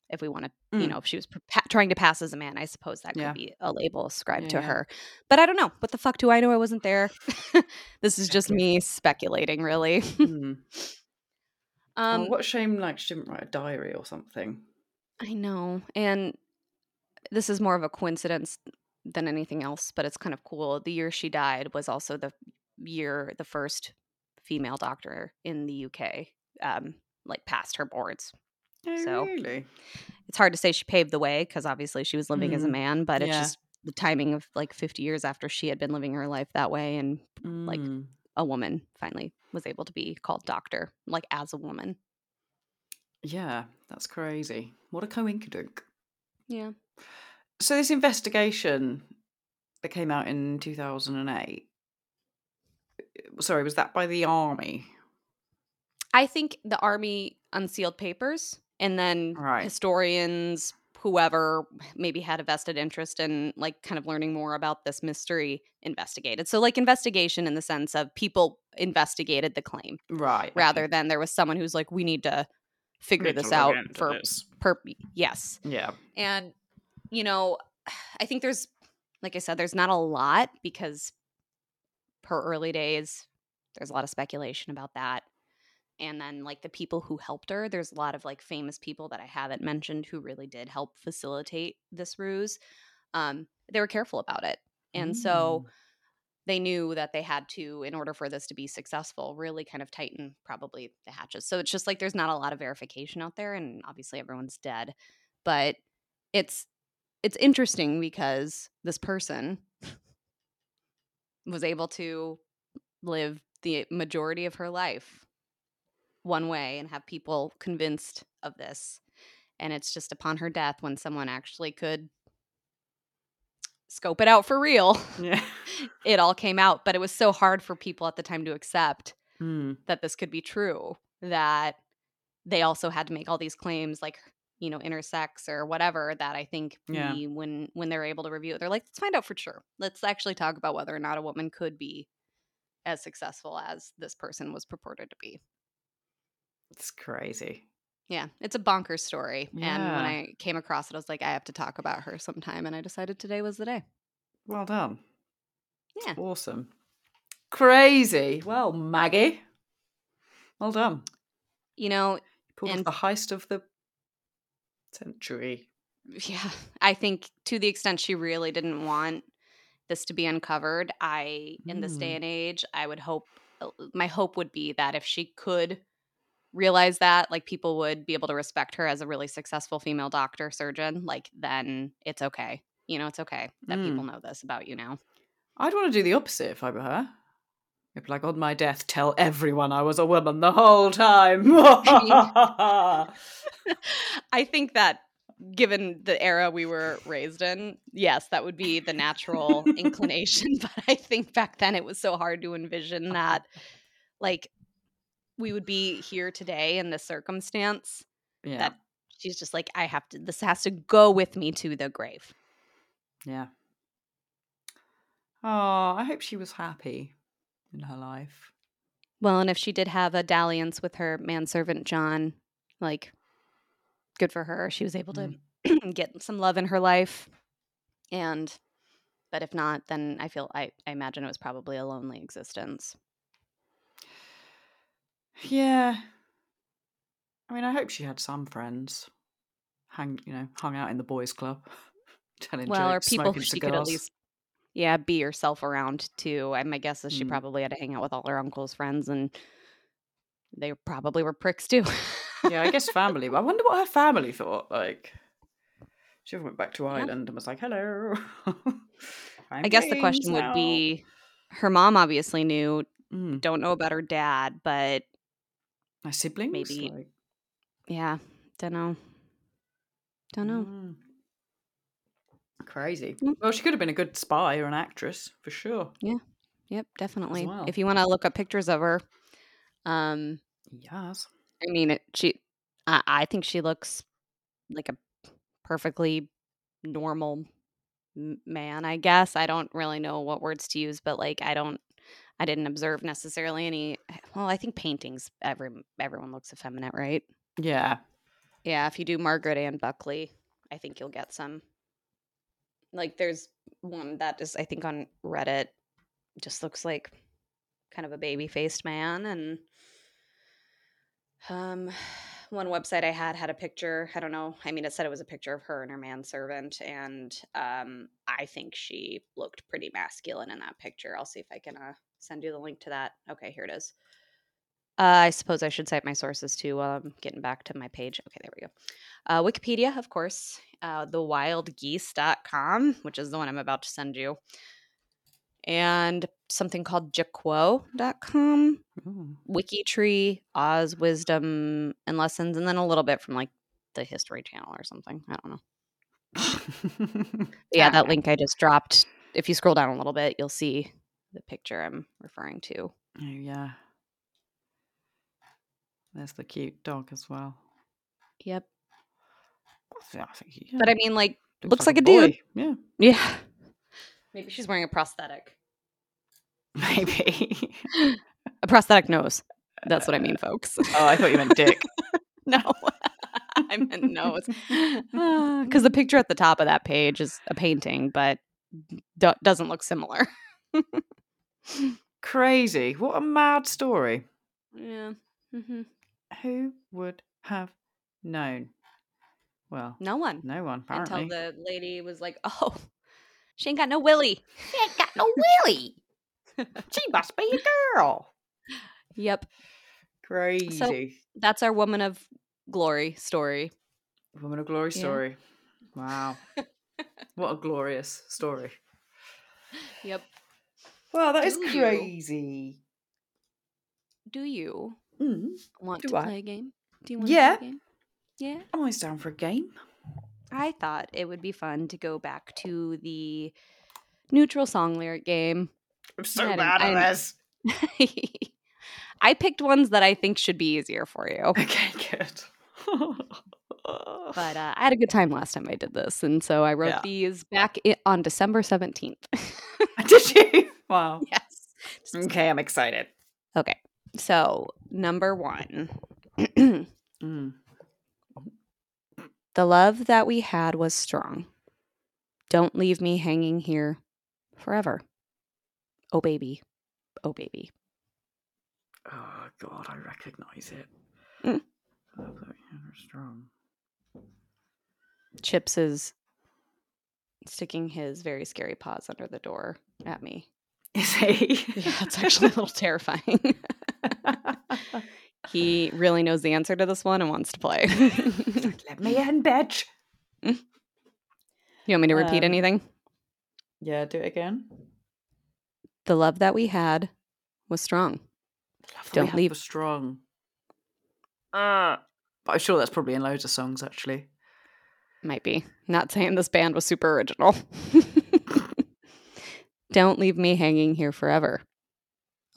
if we want to you Mm. know if she was pa- trying to pass as a man i suppose that could Yeah. be a label ascribed Yeah, to her but i don't know what the fuck do i know i wasn't there this is just me speculating really Hmm. um oh, what a shame! Like she didn't write a diary or something. i know and this is more of a coincidence than anything else but it's kind of cool the year she died was also the year the first female doctor in the uk um like passed her boards Oh, So, really? it's hard to say she paved the way because obviously she was living as a Mhm. man, but it's Yeah. just the timing of like 50 years after she had been living her life that way and like Mm. A woman finally was able to be called doctor, like as a woman. yeah, that's crazy. What a coinkydink. Yeah. So this investigation that came out in two thousand and eight. Uh, sorry, was that by the army? I think the army unsealed papers and then Right. historians whoever maybe had a vested interest in like kind of learning more about this mystery investigated. So like investigation in the sense of people investigated the claim Right. rather okay. than there was someone who's like we need to figure Need this look out for this. per yes Yeah. and you know i think there's like i said there's not a lot because per early days there's a lot of speculation about that and then like the people who helped her there's a lot of like famous people that i haven't mentioned who really did help facilitate this ruse um they were careful about it and so Mm. they knew that they had to in order for this to be successful really kind of tighten probably the hatches so it's just like there's not a lot of verification out there and obviously everyone's dead but it's it's interesting because this person was able to live the majority of her life one way and have people convinced of this and it's just upon her death when someone actually could scope it out for real Yeah. it all came out but it was so hard for people at the time to accept Mm. that this could be true that they also had to make all these claims like you know intersex or whatever that i think Yeah. we, when when they're able to review it they're like let's find out for sure let's actually talk about whether or not a woman could be as successful as this person was purported to be It's crazy. yeah it's a bonkers story and when i came across it i was like i have to talk about her sometime and i decided today was the day Well done. yeah Awesome. Crazy. Well, Maggie. Well done. you know Pulled off And- the heist of the century. yeah i think to the extent she really didn't want this to be uncovered i in this day Mm. and age i would hope uh, my hope would be that if she could realize that like people would be able to respect her as a really successful female doctor surgeon like then it's okay you know it's okay that people mm. know this about you now I'd want to do the opposite if I were her. I'd be like, on my death, tell everyone I was a woman the whole time. I think that given the era we were raised in, yes, that would be the natural inclination. But I think back then it was so hard to envision that, like, we would be here today in this circumstance Yeah. that she's just like, I have to, this has to go with me to the grave. Yeah. Oh, I hope she was happy in her life. Well, and if she did have a dalliance with her manservant John, like, good for her. She was able to Mm. get some love in her life. And, but if not, then I feel, I, I imagine it was probably a lonely existence. Yeah. I mean, I hope she had some friends. Hang, you know, hung out in the boys' club, telling Well, or jokes, people smoking she could at cigars. least, yeah, be herself around too. I my guess is she Mm. probably had to hang out with all her uncle's friends, and they probably were pricks too. yeah, I guess family. But I wonder what her family thought. Like, she went back to Ireland and was like, "Hello." I guess the question would be, her mom obviously knew. mm. Don't know about her dad, but my siblings. maybe- Like, yeah, don't know. Don't know. mm. Crazy. Mm. Well, she could have been a good spy or an actress for sure. Yeah. Yep, definitely. well. If you want to look up pictures of her, um, Yes. I mean, it, she, I, I think she looks like a perfectly normal man. I guess I don't really know what words to use, but like I don't, I didn't observe necessarily any. Well, I think paintings. Every everyone looks effeminate, right? Yeah. Yeah. If you do Margaret Ann Bulkley, I think you'll get some. Like, there's one that is, I think, on Reddit. Just looks like kind of a baby faced man, and um, one website I had had a picture. I don't know. I mean, it said it was a picture of her and her manservant, and um, I think she looked pretty masculine in that picture. I'll see if I can uh, send you the link to that. Okay, here it is. Uh, I suppose I should cite my sources too while I'm getting back to my page. Okay, there we go. Uh, Wikipedia, of course, uh, thewildgeese.com, which is the one I'm about to send you, and something called jaquo.com, Ooh. Wikitree, Oz Wisdom and Lessons, and then a little bit from like the History Channel or something. I don't know. Yeah, that link I just dropped. If you scroll down a little bit, you'll see the picture I'm referring to. Oh yeah. There's the cute dog as well. Yep. Yeah, I he- But I mean, like, looks looks like a boy. dude. Yeah, yeah. Maybe she's wearing a prosthetic. maybe. A prosthetic nose. That's what I mean, folks. oh, I thought you meant dick. no. I meant nose. Ah, because the picture at the top of that page is a painting, but do- doesn't look similar. Crazy. What a mad story. Yeah. hmm Who would have known? Well, No one. no one, apparently. Until the lady was like, oh, she ain't got no willy. She ain't got no willy. she must be a girl. Yep. Crazy. That's our woman of glory story. Woman of Glory Yeah. story. Wow. what a glorious story. Yep. Well, that is Do you? crazy. Do you Mm. want Do to I? play a game? Do you want Yeah. to play a game? Yeah. I'm always down for a game. I thought it would be fun to go back to the neutral song lyric game. I'm so bad at this. I picked ones that I think should be easier for you. Okay, good. But uh, I had a good time last time I did this. And so I wrote Yeah. these back on December 17th. Did you? Wow. yes. Okay, I'm excited. Okay. So, number one Mm. The love that we had was strong. Don't leave me hanging here forever. Oh, baby. Oh, baby. Oh God, I recognise it. Mm. Love that you're strong. Chips is sticking his very scary paws under the door at me. Is he? Yeah, it's actually a little terrifying. he really knows the answer to this one and wants to play. Let me in, bitch. You want me to repeat Um, anything? Yeah, do it again. The love that we had was strong. Love Don't leave- for strong. Uh, but I'm sure that's probably in loads of songs actually. Might be. Not saying this band was super original. Don't leave me hanging here forever.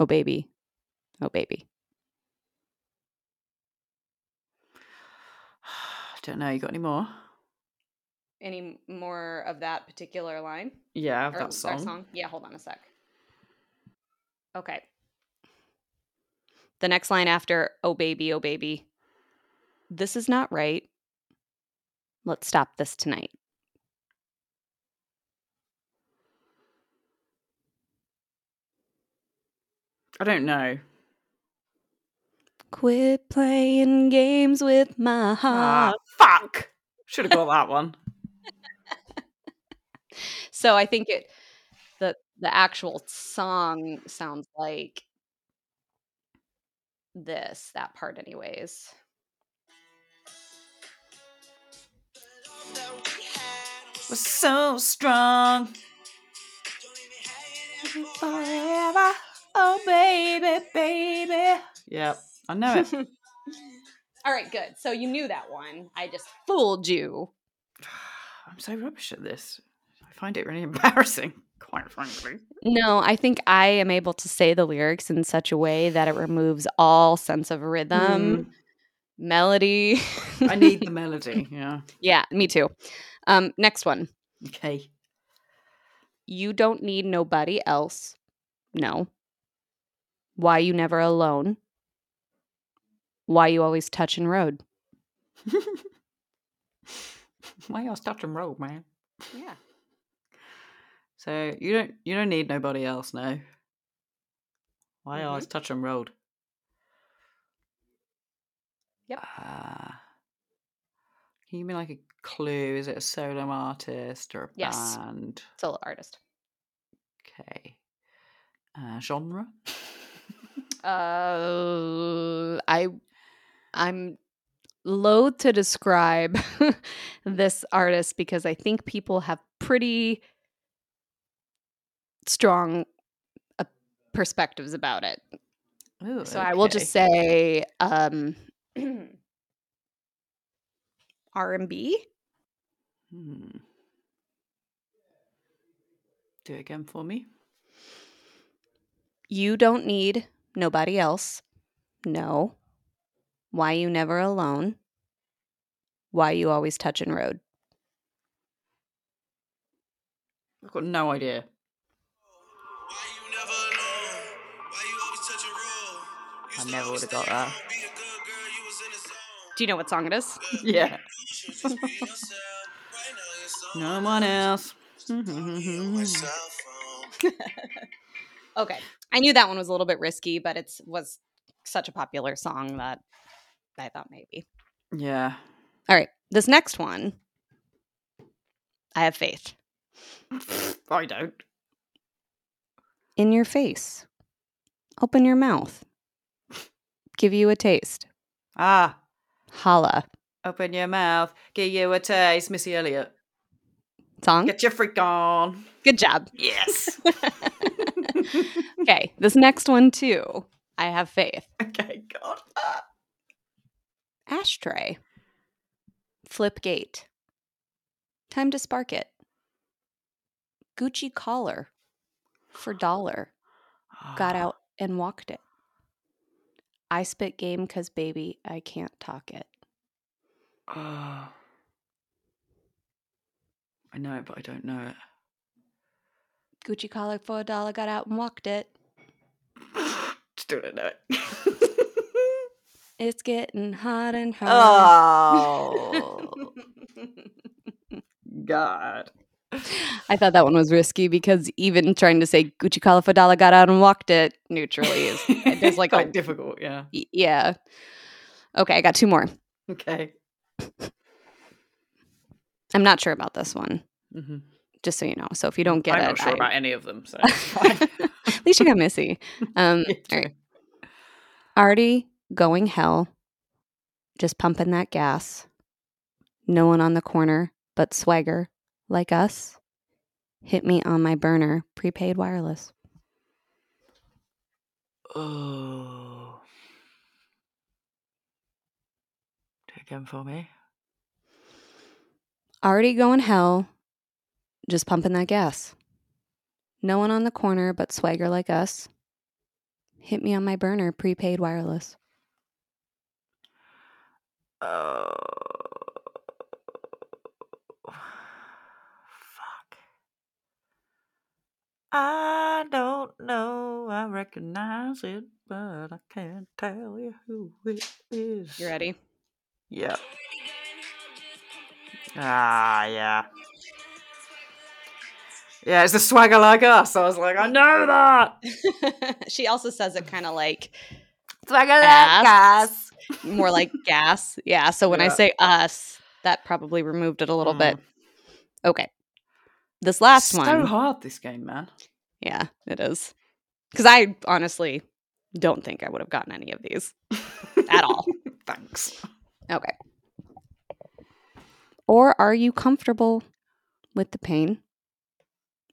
Oh, baby. Oh, baby. Don't know. You got any more? Any more of that particular line? Yeah, Or that song. Yeah, hold on a sec. Okay. The next line after, oh, baby, oh, baby. This is not right. Let's stop this tonight. I don't know. Quit playing games with my Ah, heart. fuck. Should have got that one. So I think it the the actual song sounds like this, that part anyways. Was so strong. Forever. Oh, baby, baby. Yep. I know it. All right, good. So you knew that one. I just fooled you. I'm so rubbish at this. I find it really embarrassing, quite frankly. No, I think I am able to say the lyrics in such a way that it removes all sense of rhythm, melody. Mm, I need the melody. Yeah. yeah, me too. Um, next one. Okay. You don't need nobody else. No. Why you never alone? Why you always touch and road? Why else touch and road, man? Yeah. So you don't you don't need nobody else, no. Why Mhm. always touch and road? Yep. Uh, can you give me like a clue? Is it a solo artist or a Yes. band? Solo artist. Okay. Uh, genre? Uh, I, I'm loath to describe this artist because I think people have pretty strong uh, perspectives about it. Ooh, So I will just say um, R and B. Hmm. Do it again for me. You don't need nobody else. No. Why you never alone? Why you always touch and road? I've got no idea. Why you never alone? Why you always touching road? I never would've got that. home, Be a good girl, you was in the zone. Do you know what song it is? Yeah. You should just be yourself. Right now, you're No one else. on cell phone. Okay. I knew that one was a little bit risky, but it's was such a popular song that I thought maybe. yeah. All right. This next one, I have faith. I don't. In your face. Open your mouth. Give you a taste. Ah, Holla. open your mouth. Give you a taste, Missy Elliott. Song? Get your freak on. Good job. Yes. okay. This next one, too. I have faith. okay, God. Ashtray. Flip gate. Time to spark it. Gucci collar. For dollar. Got Ah. out and walked it. I spit game cause baby, I can't talk it. Ah. I know it, but I don't know it. Gucci collar for a dollar, got out and walked it. Just do it, it. It's getting hot and hard. oh, God. I thought that one was risky because even trying to say Gucci collar for a dollar, got out and walked it neutrally is there's like quite a difficult, yeah. yeah. Okay, I got two more. Okay. I'm not sure about this one, hmm just so you know. So if you don't get I'm it, not sure I- about any of them, so at least you got Missy. Um, all right. Already going hell, just pumping that gas. No one on the corner but swagger like us. Hit me on my burner, prepaid wireless. Oh. Do it again for me. Already going hell, just pumping that gas. No one on the corner but swagger like us. Hit me on my burner, prepaid wireless. Oh. Fuck. I don't know. I recognize it, but I can't tell you who it is. You ready? Yeah. Ah, yeah. Yeah, it's a swagger like us. I was like, I know that. she also says it kind of like Swagger Ass. us. more like gas. Yeah. So when I say us, that probably removed it a little Mm. bit. Okay. This last so one. So hard, this game, man. Yeah, it is. Because I honestly don't think I would have gotten any of these. At all. Thanks. Okay. Or are you comfortable with the pain?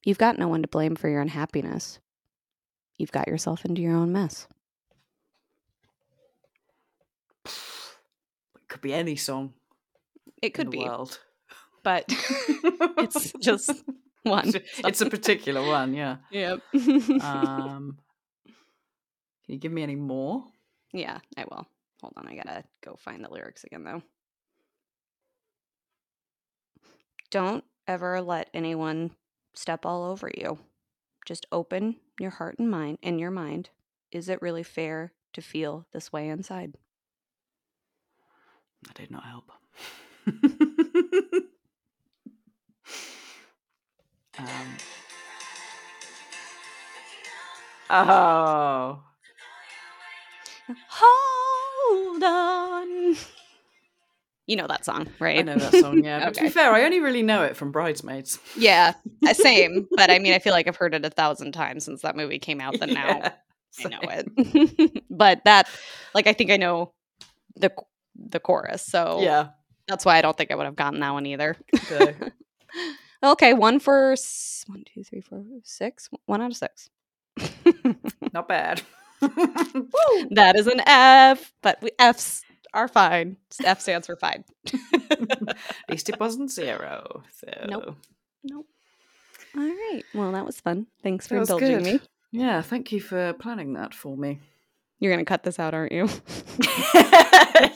You've got no one to blame for your unhappiness. You've got yourself into your own mess. It could be any song It could the be, world. but it's just one. it's a particular one, yeah. Yep. Um, can you give me any more? yeah, I will. Hold on, I gotta go find the lyrics again though. Don't ever let anyone step all over you. Just open your heart and mind and your mind. Is it really fair to feel this way inside? That did not help. um, oh, Hold on. You know that song, right? I know that song. Yeah, but to be fair, I only really know it from Bridesmaids. Yeah, uh, same. But I mean, I feel like I've heard it a thousand times since that movie came out. That now Yeah, I know it. but that, like, I think I know the the chorus, so Yeah. that's why I don't think I would have gotten that one either. So, Okay, one for s- one, two, three, four, six. One out of six. not bad. that is an F, but we, Fs are fine. F stands for fine. At least it wasn't zero. So Nope. Nope. All right. Well, that was fun. Thanks for indulging good. me. Yeah, thank you for planning that for me. You're gonna cut this out, aren't you?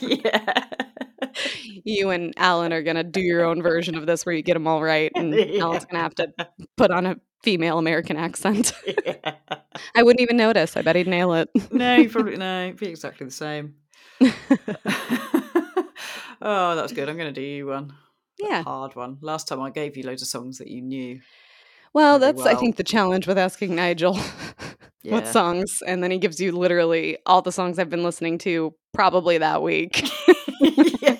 yeah. you and Alan are gonna do your own version of this where you get them all right, and Alan's gonna have to put on a female American accent. yeah. I wouldn't even notice. I bet he'd nail it. No, you probably no, it'd be exactly the same. oh, that's good. I'm going to do you one. A yeah. hard one. Last time I gave you loads of songs that you knew. Well, that's I think the challenge with asking Nigel Yeah. what songs, and then he gives you literally all the songs I've been listening to probably that week. yeah.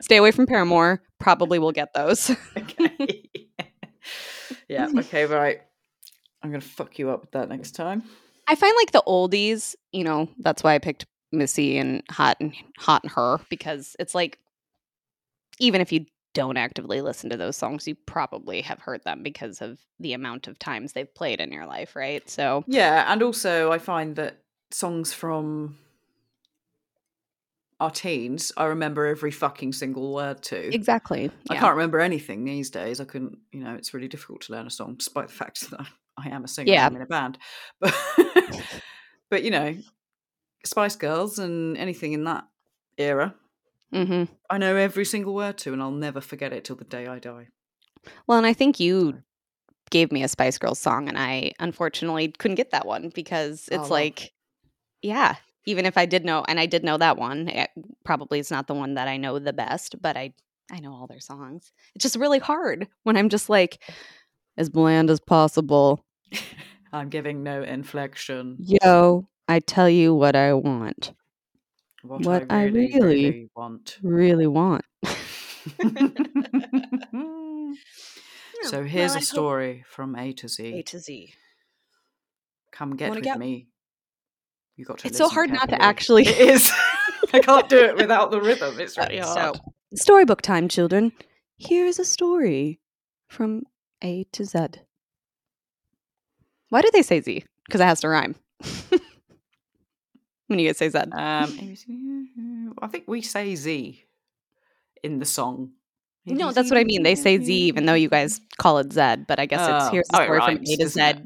Stay away from Paramore. Probably we'll get those. Okay. yeah. Okay. Right. I'm going to fuck you up with that next time. I find like the oldies, you know, that's why I picked Missy and Hot and Hot in Herre because it's like even if you don't actively listen to those songs, you probably have heard them because of the amount of times they've played in your life, right? So Yeah, and also I find that songs from our teens, I remember every fucking single word to. exactly. I yeah. can't remember anything these days. I couldn't, you know, it's really difficult to learn a song, despite the fact that I am a singer. Yeah. I'm in a band, but but you know, Spice Girls and anything in that era, hmm I know every single word to, and I'll never forget it till the day I die. Well, and I think you gave me a Spice Girls song, and I unfortunately couldn't get that one because Oh, it's well. like, yeah, even if I did know, and I did know that one, it probably is not the one that I know the best, but I I know all their songs. It's just really hard when I'm just like as bland as possible. I'm giving no inflection. Yo, I tell you what I want, What, What I I really, really- really want. really want. so here's a story from A to Z. A to Z. Come get with get- me. You got to. It's so hard not to actually- It is. I can't do it without the rhythm. It's uh, really Okay, hard. so storybook time, children. Here's a story from A to Z. Why do they say Z? Because it has to rhyme. When you guys say Z. Um, I think we say Z in the song. No, that's what I mean. They say Z, even though you guys call it Zed. But I guess it's Oh. here's the from A to doesn't it? Z.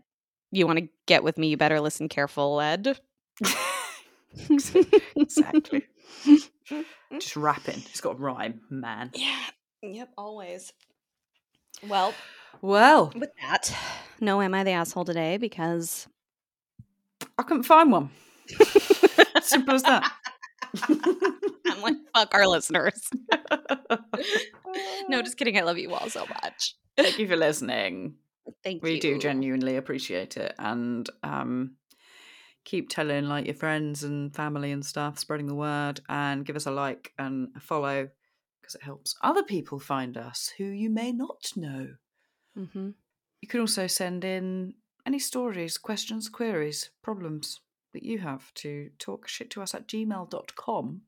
You want to get with me? You better listen careful, Ed. exactly. Just rapping. It's got a rhyme, man. Yeah. Yep. Always. Well, Well, with that, no, am I the asshole today? Because I couldn't find one. Simple as that. I'm like, fuck our listeners. no, just kidding. I love you all so much. Thank you for listening. Thank We you. We do genuinely appreciate it. And um, keep telling like your friends and family and stuff, spreading the word, and give us a like and a follow because it helps other people find us who you may not know. Mm-hmm. You can also send in any stories, questions, queries, problems that you have to talk shit to us at gmail.com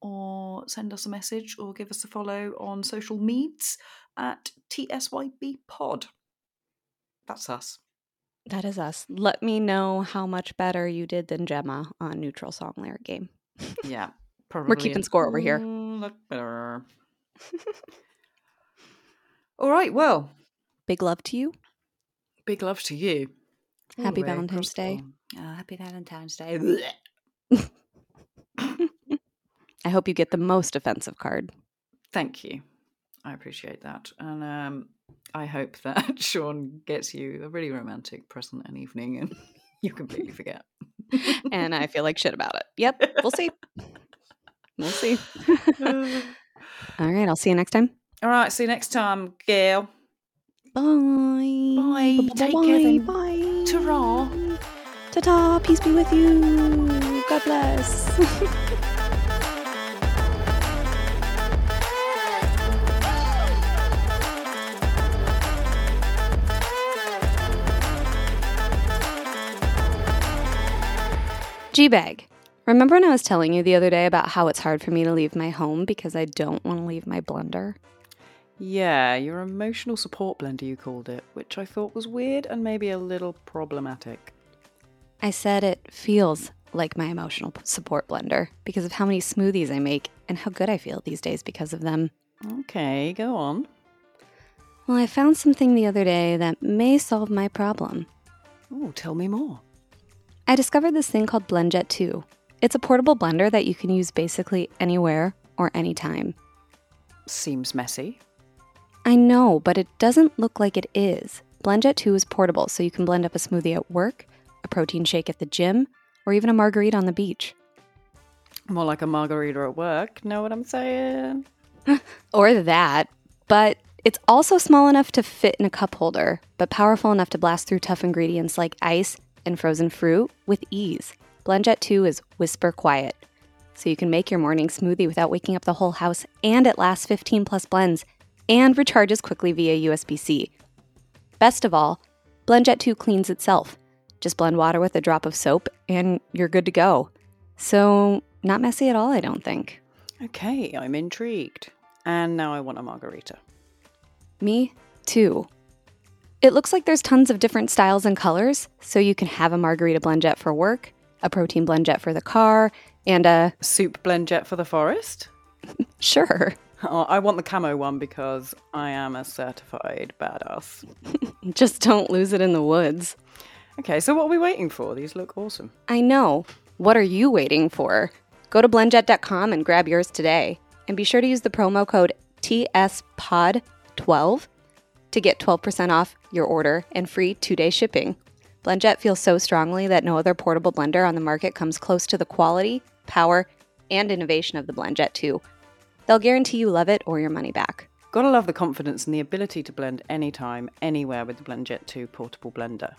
or send us a message or give us a follow on social meds at TSYB Pod. That's us. That is us. Let me know how much better you did than Gemma on Neutral Song Lyric Game. Yeah. Probably We're keeping score over here. lot better. All right, well, Big love to you. big love to you. All Happy Valentine's Day. Uh, happy Valentine's Day. I hope you get the most offensive card. Thank you. I appreciate that. And um, I hope that Sean gets you a really romantic present and evening and you completely forget. and I feel like shit about it. Yep, we'll see. We'll see. All right, I'll see you next time. All right, see you next time, Gail. Bye. Bye. Bye. Take Bye. care then. Bye. Ta-ra. Ta-ta. Peace be with you. God bless. G-Bag. Remember when I was telling you the other day about how it's hard for me to leave my home because I don't want to leave my blender? Yeah, your emotional support blender, you called it, which I thought was weird and maybe a little problematic. I said it feels like my emotional support blender because of how many smoothies I make and how good I feel these days because of them. Okay, go on. Well, I found something the other day that may solve my problem. Oh, tell me more. I discovered this thing called BlendJet 2. It's a portable blender that you can use basically anywhere or anytime. Seems messy. I know, but it doesn't look like it is. BlendJet 2 is portable, so you can blend up a smoothie at work, a protein shake at the gym, or even a margarita on the beach. More like a margarita at work, know what I'm saying? Or that, but it's also small enough to fit in a cup holder, but powerful enough to blast through tough ingredients like ice and frozen fruit with ease. BlendJet 2 is whisper quiet, so you can make your morning smoothie without waking up the whole house, and it lasts 15 plus blends and recharges quickly via USB C. Best of all, BlendJet 2 cleans itself. Just blend water with a drop of soap, and you're good to go. So, not messy at all, I don't think. Okay, I'm intrigued. And now I want a margarita. Me too. It looks like there's tons of different styles and colors, so you can have a margarita BlendJet for work, a protein BlendJet for the car, and a Soup BlendJet for the forest? sure, Oh, I want the camo one because I am a certified badass. just don't lose it in the woods. Okay, so what are we waiting for? These look awesome. I know. What are you waiting for? Go to blendjet.com and grab yours today. And be sure to use the promo code TSPOD12 to get 12% off your order and free two day shipping. Blendjet feels so strongly that no other portable blender on the market comes close to the quality, power, and innovation of the Blendjet 2. They'll guarantee you love it or your money back. Gotta love the confidence and the ability to blend anytime, anywhere with the BlendJet 2 portable blender.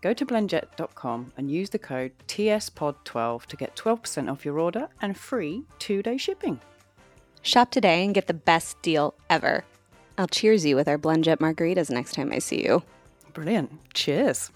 Go to blendjet.com and use the code TSPOD12 to get 12% off your order and free two day shipping. Shop today and get the best deal ever. I'll cheers you with our Blendjet margaritas next time I see you. Brilliant. Cheers.